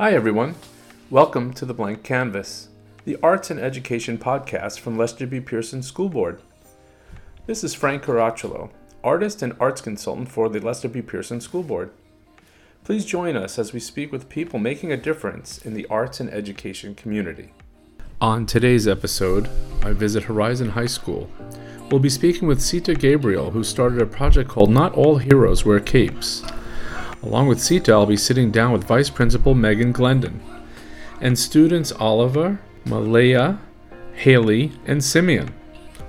Hi, everyone. Welcome to The Blank Canvas, the arts and education podcast from Lester B. Pearson School Board. This is Frank Caracciolo, artist and arts consultant for the Lester B. Pearson School Board. Please join us as we speak with people making a difference in the arts and education community. On today's episode, I visit Horizon High School. We'll be speaking with Ceta Gabriel, who started a project called Not All Heroes Wear Capes. Along with Ceta, I'll be sitting down with Vice Principal Megan Glendon and students Oliver, Malaya, Haley, and Simeon.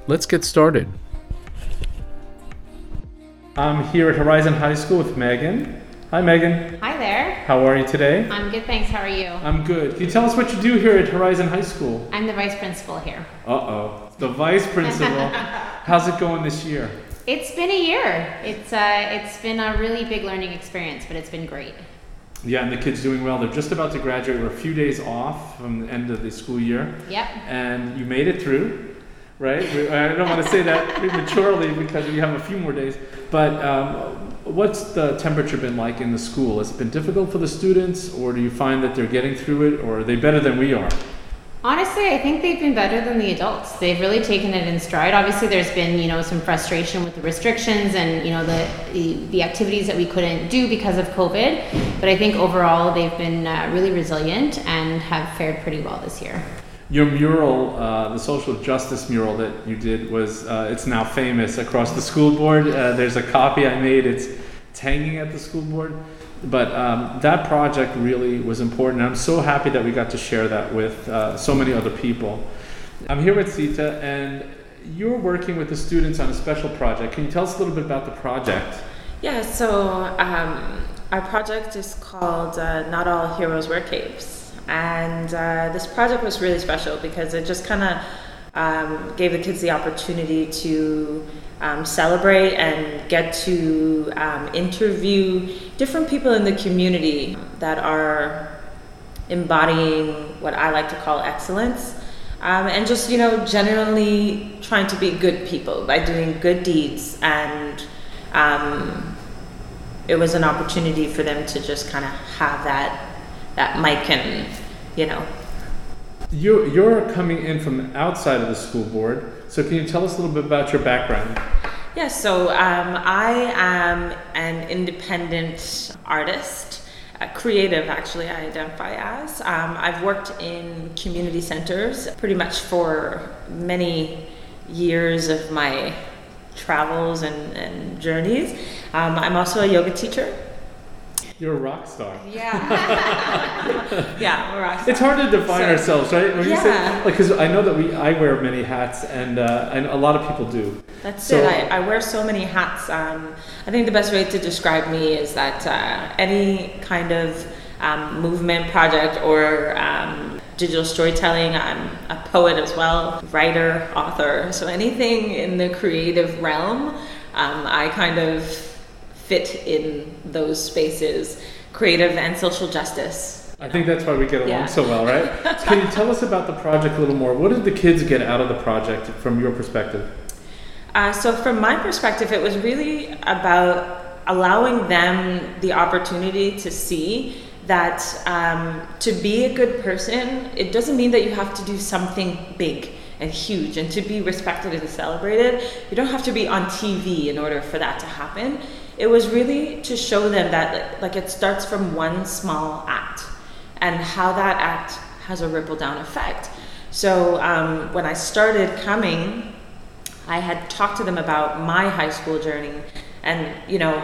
Let's get started. I'm here at Horizon High School with Megan. Hi, Megan. Hi there. How are you today? I'm good, thanks. How are you? I'm good. Can you tell us what you do here at Horizon High School? I'm the vice principal here. Uh oh. The vice principal. How's it going this year? It's been a year. It's uh, it's been a really big learning experience, but it's been great. Yeah, and the kids doing well. They're just about to graduate. We're a few days off from the end of the school year. Yep. And you made it through, right? I don't want to say that prematurely because we have a few more days. But um, what's the temperature been like in the school? Has it been difficult for the students, or do you find that they're getting through it, or are they better than we are? Honestly, I think they've been better than the adults. They've really taken it in stride. Obviously, there's been you know some frustration with the restrictions and you know the the, the activities that we couldn't do because of COVID. But I think overall they've been uh, really resilient and have fared pretty well this year. Your mural, uh, the social justice mural that you did, was uh, it's now famous across the school board. Uh, there's a copy I made. It's, it's hanging at the school board. But um, that project really was important. I'm so happy that we got to share that with uh, so many other people. I'm here with Ceta, and you're working with the students on a special project. Can you tell us a little bit about the project? Yeah, so um, our project is called uh, Not All Heroes Wear Capes. And uh, this project was really special because it just kind of um, gave the kids the opportunity to um, celebrate and get to um, interview different people in the community that are embodying what I like to call excellence. Um, and just, you know, generally trying to be good people by doing good deeds and um, it was an opportunity for them to just kind of have that that mic and you know You're, you're coming in from outside of the school board, so can you tell us a little bit about your background? yeah so um, i am an independent artist a creative actually i identify as. Um, i've worked in community centers pretty much for many years of my travels and, and journeys. Um, i'm also a yoga teacher You're a rock star. yeah yeah we're awesome. It's hard to define So- ourselves, right? When say, Yeah. like, because I know that we, I wear many hats, and uh, and a lot of people do. That's So- it. I, I wear so many hats. Um, I think the best way to describe me is that uh, any kind of um, movement project or um, digital storytelling, I'm a poet as well, writer, author. So anything in the creative realm, um, I kind of fit in those spaces, creative and social justice. I think that's why we get along Yeah. so well, right? So can you tell us about the project a little more? What did the kids get out of the project from your perspective? Uh, so, from my perspective, it was really about allowing them the opportunity to see that um, to be a good person, it doesn't mean that you have to do something big and huge. And to be respected and celebrated, you don't have to be on TV in order for that to happen. It was really to show them that, like, it starts from one small act and how that act has a ripple down effect. So, um, when I started coming, I had talked to them about my high school journey and, you know,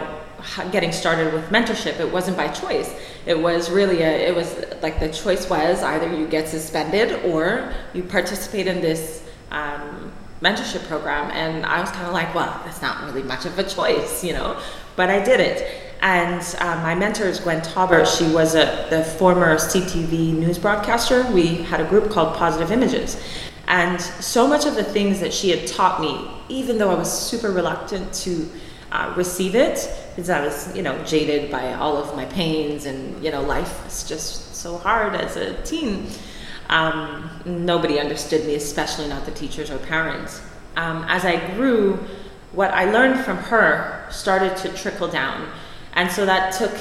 getting started with mentorship. It wasn't by choice. It was really a, it was like the choice was either you get suspended or you participate in this um, mentorship program. And I was kind of like, well, that's not really much of a choice, you know, but I did it. And uh, my mentor is Gwen Tolbart. She was a, the former CTV news broadcaster. We had a group called Positive Images. And so much of the things that she had taught me, even though I was super reluctant to uh, receive it, because I was, you know, jaded by all of my pains and, you know, life was just so hard as a teen. Um, nobody understood me, especially not the teachers or parents. Um, as I grew, what I learned from her started to trickle down. And so that took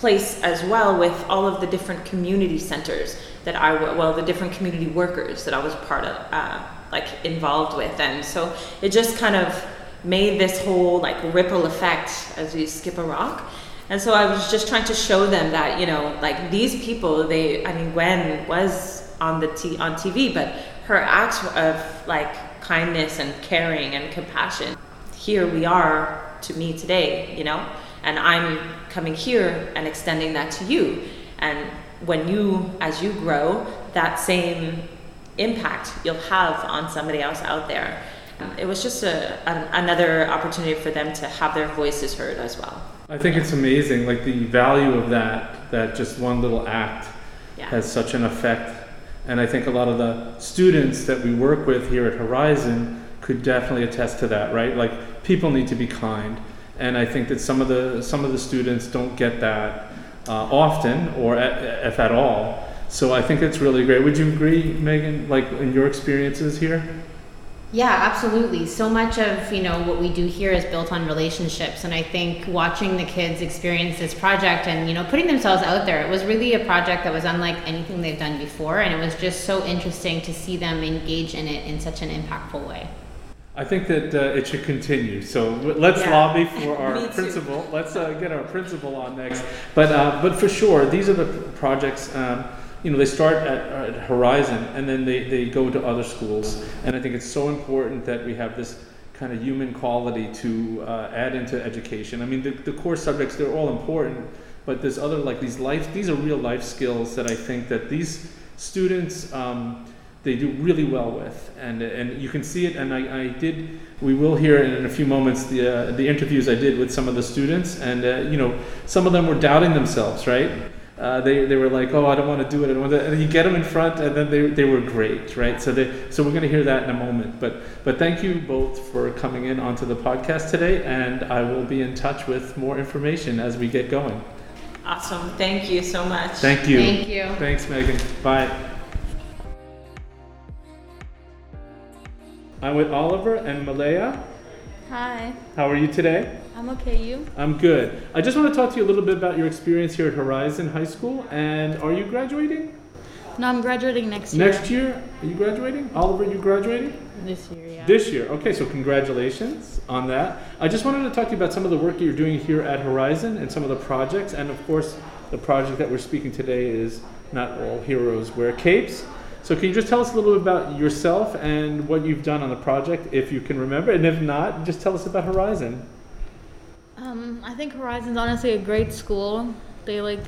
place as well with all of the different community centers that I, well the different community workers that I was part of uh, like involved with and so it just kind of made this whole like ripple effect as we skip a rock and so I was just trying to show them that you know like these people they I mean Gwen was on the t- on TV but her acts of like kindness and caring and compassion here we are to me today you know and I'm coming here and extending that to you. And when you, as you grow, that same impact you'll have on somebody else out there. It was just a, another opportunity for them to have their voices heard as well. I think it's amazing, like the value of that, that just one little act yeah. has such an effect. And I think a lot of the students that we work with here at Horizon could definitely attest to that, right? Like people need to be kind and I think that some of the some of the students don't get that uh, often or at, if at all. So I think it's really great. Would you agree, Megan? Like in your experiences here? Yeah, absolutely. So much of you know what we do here is built on relationships, and I think watching the kids experience this project and you know putting themselves out there, it was really a project that was unlike anything they've done before, and it was just so interesting to see them engage in it in such an impactful way. I think that uh, it should continue. So let's yeah. lobby for our principal. Let's uh, get our principal on next. But uh, but for sure, these are the projects. Um, you know, they start at, at, Horizon and then they, they go to other schools. And I think it's so important that we have this kind of human quality to uh, add into education. I mean, the, the core subjects they're all important, but there's other like these life. These are real life skills that I think that these students. Um, they do really well with, and and you can see it. And I, I did. We will hear in a few moments the uh, the interviews I did with some of the students, and uh, you know some of them were doubting themselves, right? Uh, they, they were like, oh, I don't want to do it. I don't want to. And you get them in front, and then they, they were great, right? So they so we're going to hear that in a moment. But but thank you both for coming in onto the podcast today, and I will be in touch with more information as we get going. Awesome. Thank you so much. Thank you. Thank you. Thanks, Megan. Bye. I'm with Oliver and Malaya. Hi. How are you today? I'm okay. You? I'm good. I just want to talk to you a little bit about your experience here at Horizon High School. And are you graduating? No, I'm graduating next year. Next year? Are you graduating? Oliver, you graduating? This year, yeah. This year. Okay, so congratulations on that. I just wanted to talk to you about some of the work that you're doing here at Horizon and some of the projects. And of course, the project that we're speaking today is Not All Heroes Wear Capes. So can you just tell us a little bit about yourself and what you've done on the project, if you can remember, and if not, just tell us about Horizon. Um, I think Horizon's honestly a great school. They like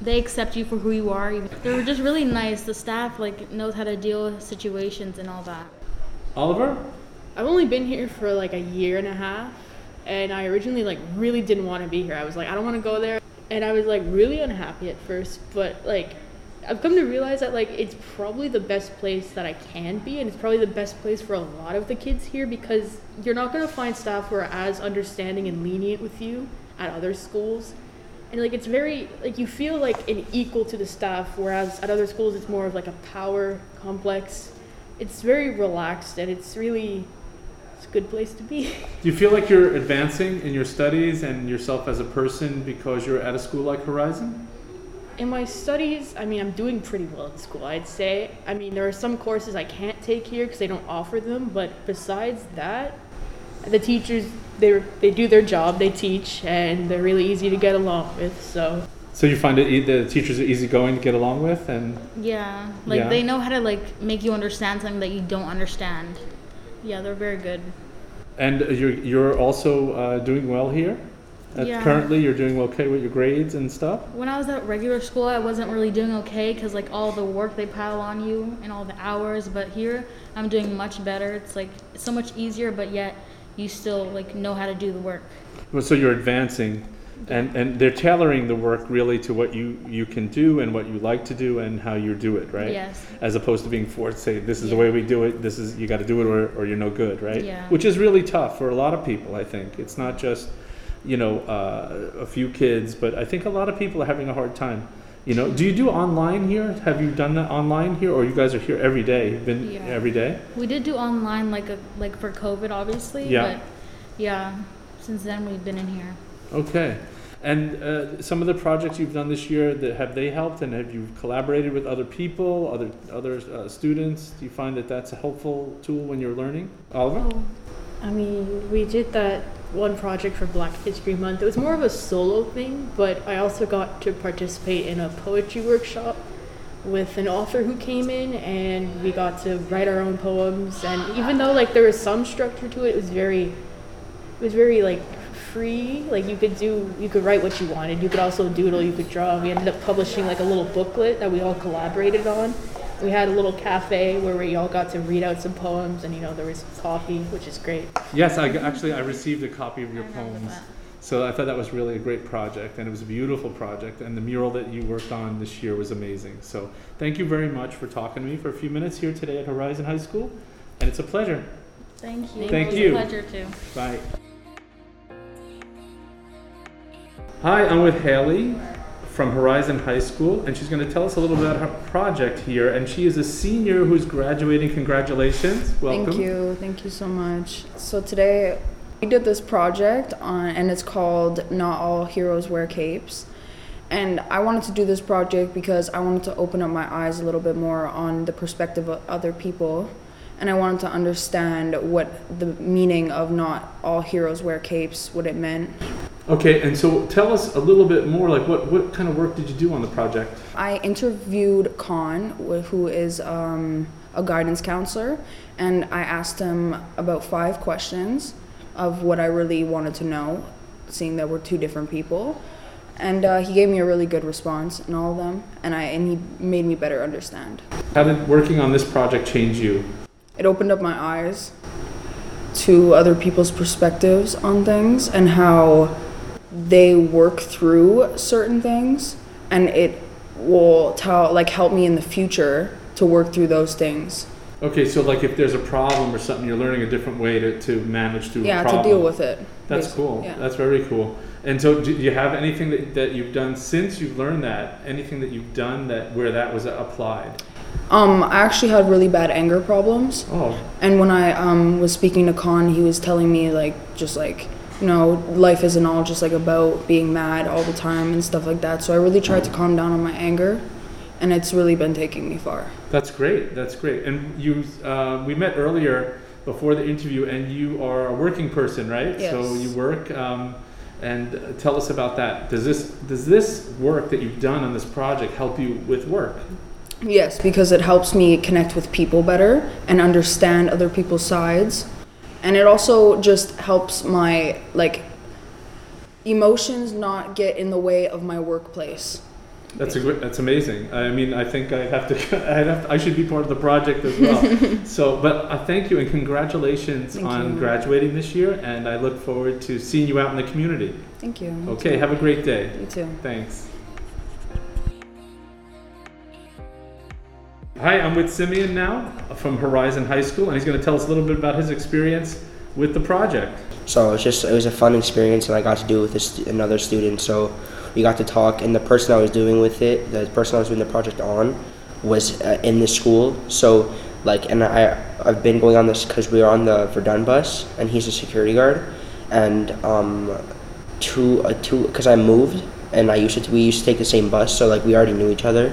they accept you for who you are. They were just really nice. The staff like knows how to deal with situations and all that. Oliver, I've only been here for like a year and a half, and I originally like really didn't want to be here. I was like, I don't want to go there, and I was like really unhappy at first, but like I've come to realize that like it's probably the best place that I can be, and it's probably the best place for a lot of the kids here because you're not gonna find staff who are as understanding and lenient with you at other schools, and like it's very like you feel like an equal to the staff, whereas at other schools it's more of like a power complex. It's very relaxed and it's really it's a good place to be. Do you feel like you're advancing in your studies and yourself as a person because you're at a school like Horizon? In my studies, I mean, I'm doing pretty well in school, I'd say. I mean, there are some courses I can't take here because they don't offer them, but besides that, the teachers they they do their job, they teach, and they're really easy to get along with. So. So you find it the teachers are easygoing to get along with, and yeah, like yeah. they know how to like make you understand something that you don't understand. Yeah, they're very good. And you're you're also uh, doing well here. Yeah. Currently, you're doing okay with your grades and stuff. When I was at regular school, I wasn't really doing okay because like all the work they pile on you and all the hours. But here, I'm doing much better. It's like it's so much easier, but yet you still like know how to do the work. Well, so you're advancing, and and they're tailoring the work really to what you you can do and what you like to do and how you do it, right? Yes. As opposed to being forced to say this is yeah. the way we do it. This is you got to do it or or you're no good, right? Yeah. Which is really tough for a lot of people. I think it's not just you know, uh, a few kids, but I think a lot of people are having a hard time. You know, do you do online here? Have you done that online here, or you guys are here every day? Been yeah. every day? We did do online, like a like for COVID, obviously. Yeah. But yeah, since then we've been in here. Okay. And uh, some of the projects you've done this year, that have they helped, and have you collaborated with other people, other other uh, students? Do you find that that's a helpful tool when you're learning, Oliver? Oh, I mean, we did that one project for Black History Month. It was more of a solo thing, but I also got to participate in a poetry workshop with an author who came in, and we got to write our own poems. And even though like there was some structure to it, it was very, it was very like free. Like you could do, you could write what you wanted. You could also doodle. You could draw. We ended up publishing like a little booklet that we all collaborated on. We had a little cafe where we all got to read out some poems, and you know there was coffee, which is great. Yes, I actually I received a copy of your poems. So I thought that was really a great project, and it was a beautiful project. And the mural that you worked on this year was amazing. So thank you very much for talking to me for a few minutes here today at Horizon High School, and it's a pleasure. Thank you. Thank you. a pleasure too. Bye. Hi, I'm with Haley from Horizon High School, and she's going to tell us a little bit about her project here. And she is a senior who's graduating. Congratulations! Welcome. Thank you. Thank you so much. So today we did this project on and it's called Not All Heroes Wear Capes. And I wanted to do this project because I wanted to open up my eyes a little bit more on the perspective of other people. And I wanted to understand what the meaning of not all heroes wear capes, what it meant. Okay, and so tell us a little bit more. Like, what what kind of work did you do on the project? I interviewed Khan, who is um, a guidance counselor, and I asked him about five questions of what I really wanted to know, seeing that we're two different people. And uh, he gave me a really good response in all of them, and I and he made me better understand. How did working on this project change you? It opened up my eyes to other people's perspectives on things and how they work through certain things, and it will tell like help me in the future to work through those things. Okay, so like if there's a problem or something, you're learning a different way to, to manage through yeah a problem. to deal with it That's basically. cool. yeah. That's very cool. And so, do you have anything that, that you've done since you've learned that? Anything that you've done that where that was applied? um i actually had really bad anger problems Oh, and when i um was speaking to khan he was telling me like just like you know life isn't all just like about being mad all the time and stuff like that so i really tried to calm down on my anger and it's really been taking me far that's great. That's great. And you, uh, we met earlier before the interview, and you are a working person, right? Yes. So you work. Um, and tell us about that. Does this does this work that you've done on this project help you with work? Yes, because it helps me connect with people better and understand other people's sides. And it also just helps my like emotions not get in the way of my workplace. That's a good, that's amazing. I mean, I think I have to, I'd have, I should be part of the project as well. so, but uh, thank you and congratulations Thank on you. graduating this year, and I look forward to seeing you out in the community. Thank. You Okay, have a great day. You too. Thanks. Hi, I'm with Simeon now from Horizon High School, and he's going to tell us a little bit about his experience with the project. So it was just it was a fun experience, and I got to do it with stu- another student. So we got to talk, and the person I was doing with it, the person I was doing the project on, was uh, in the school. So like, and I I've been going on this because we were on the Verdun bus, and he's a security guard, and um, two uh, two because I moved, and I used to we used to take the same bus, so like we already knew each other,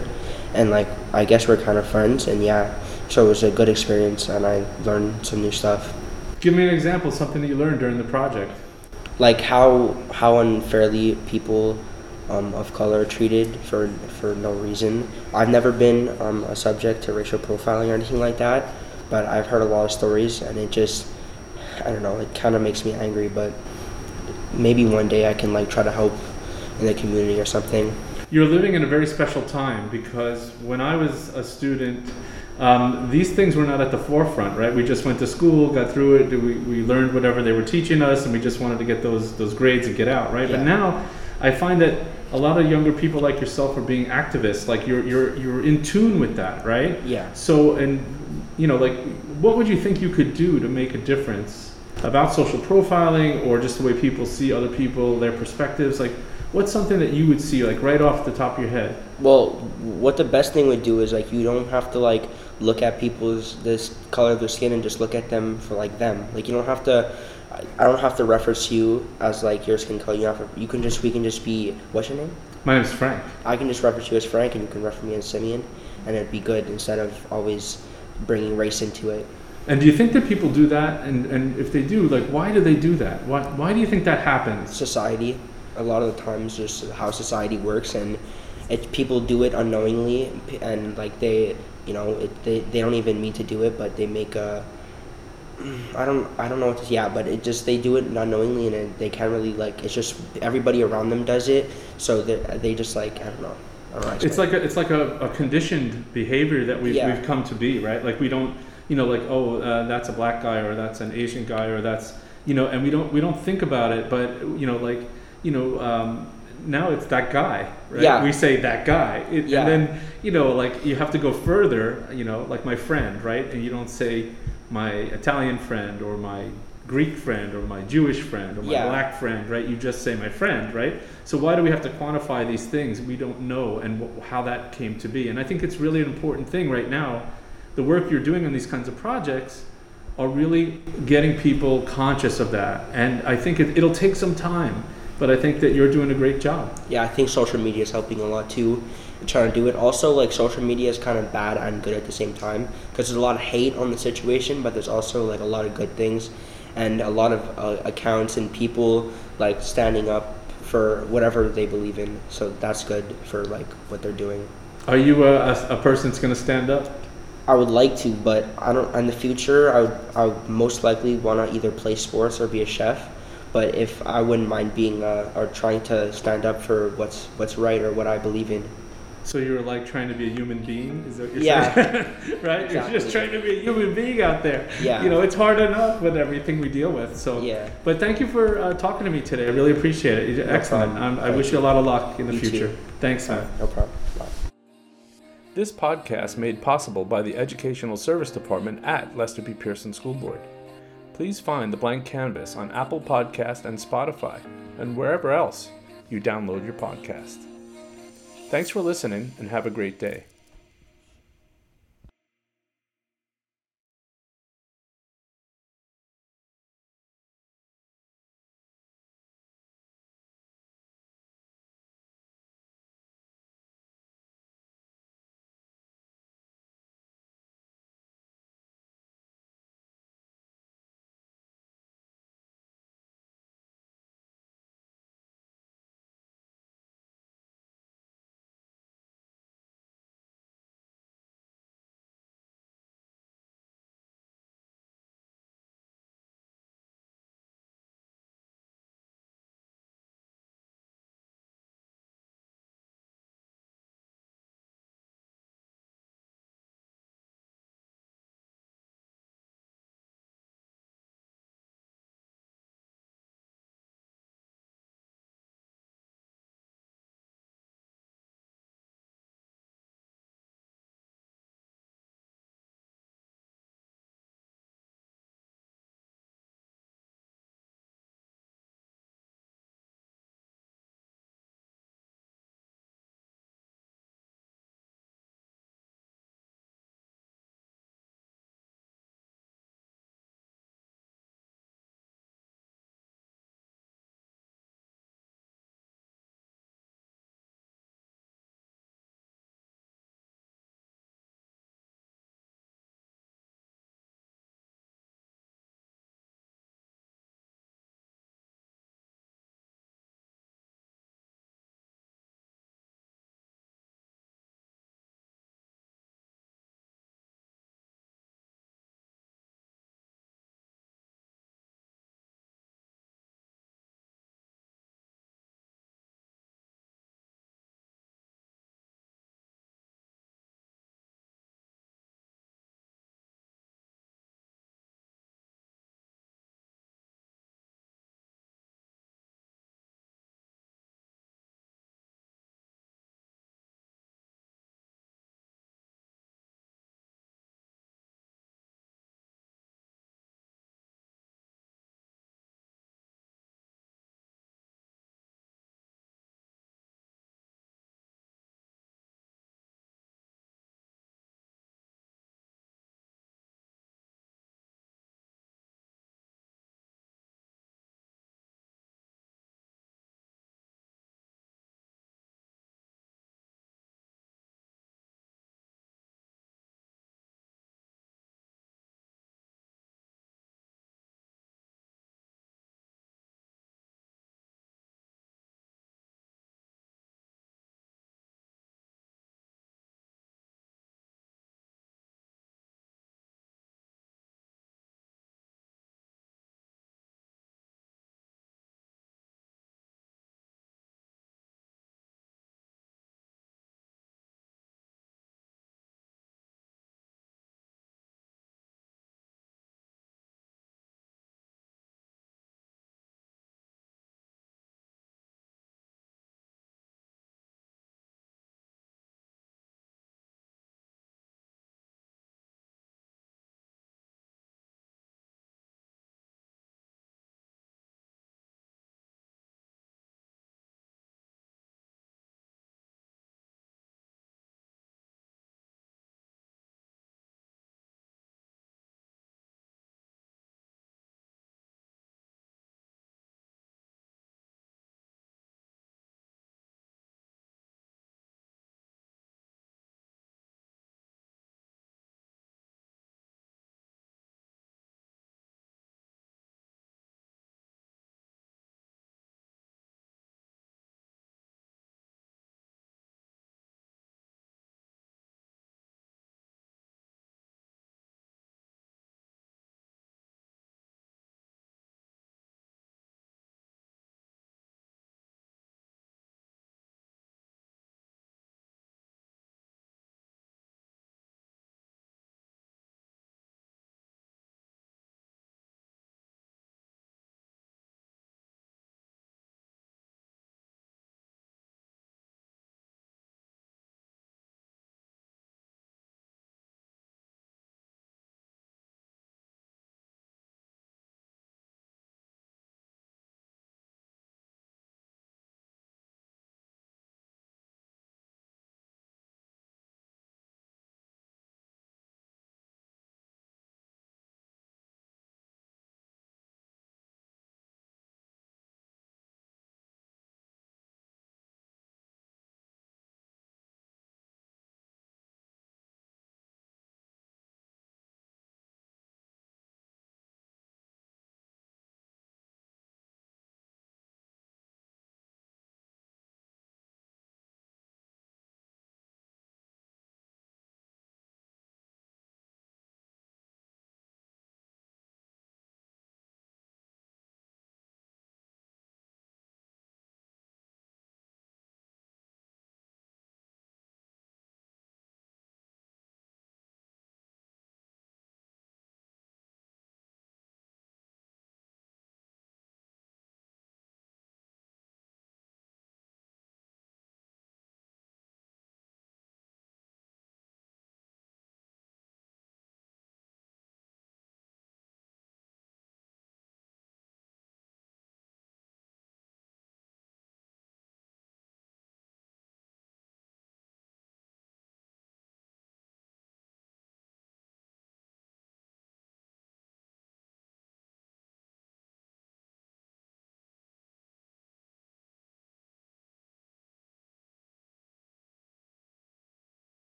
and like I guess we're kind of friends, and yeah. So it was a good experience, and I learned some new stuff. Give me an example, something that you learned during the project. like how how unfairly people um, of color are treated for for no reason. I've never been um, a subject to racial profiling or anything like that, but I've heard a lot of stories, and it just I don't know. It kind of makes me angry, but maybe one day I can like try to help in the community or something. You're living in a very special time because when I was a student, um, these things were not at the forefront, right? We just went to school, got through it, we, we learned whatever they were teaching us, and we just wanted to get those, those grades and get out, right? But now I find that a lot of younger people like yourself are being activists, like you're, you're, you're in tune with that, right? Yeah. So, and you know, like, what would you think you could do to make a difference about social profiling or just the way people see other people, their perspectives? Like, what's something that you would see, like, right off the top of your head? Well, what the best thing would do is like you don't have to like look at people's this color of their skin and just look at them for like them. Like you don't have to I, don't have to reference you as like your skin color. You have to, you can just we can just be what's your name? My name's Frank. I can just reference you as Frank, and you can reference me as Simeon, and it'd be good instead of always bringing race into it. And do you think that people do that? And, and if they do, like, why do they do that? Why, why do you think that happens? Society, a lot of the times, just how society works, and it people do it unknowingly, and like they, you know, it, they they don't even mean to do it, but they make a. I don't I don't know what to yeah, but it just they do it unknowingly, and it, they can't really like it's just everybody around them does it, so they they just like I don't know. I don't know how to It's like a, it's like a, a conditioned behavior that we've, Yeah. we've come to be, right? Like we don't, you know, like oh, uh, that's a black guy or that's an Asian guy or that's, you know, and we don't we don't think about it, but you know, like you know, um, now it's that guy, right? Yeah. We say that guy, it, Yeah. and then you know, like you have to go further, you know, like my friend, right? And you don't say my Italian friend or my Greek friend or my Jewish friend or my Yeah. black friend, right? You just say my friend, right? So why do we have to quantify these things? We don't know and wh- how that came to be. And I think it's really an important thing right now. The work you're doing on these kinds of projects are really getting people conscious of that. And I think it, it'll take some time, but I think that you're doing a great job. Yeah, I think social media is helping a lot too. Trying to do it. Also, like social media is kind of bad and good at the same time because there's a lot of hate on the situation, but there's also like a lot of good things, and a lot of uh, accounts and people like standing up for whatever they believe in. So that's good for like what they're doing. Are you a, a, a person that's going to stand up? I would like to, but I don't. In the future, I would. I would most likely want to either play sports or be a chef. But if I wouldn't mind being uh, or trying to stand up for what's what's right or what I believe in. So you're like trying to be a human being? Is that what you're Yeah. saying? right? You're just trying to be a human being out there. Yeah. You know, it's hard enough with everything we deal with. So. Yeah. But thank you for uh, talking to me today. I really appreciate it. You're excellent. problem. Um, I wish you a lot of luck in the You too. future. Thanks, man. No problem. Bye. This podcast made possible by the Educational Service Department at Lester B. Pearson School Board. Please find the blank canvas on Apple Podcast and Spotify, and wherever else you download your podcast. Thanks for listening, and have a great day.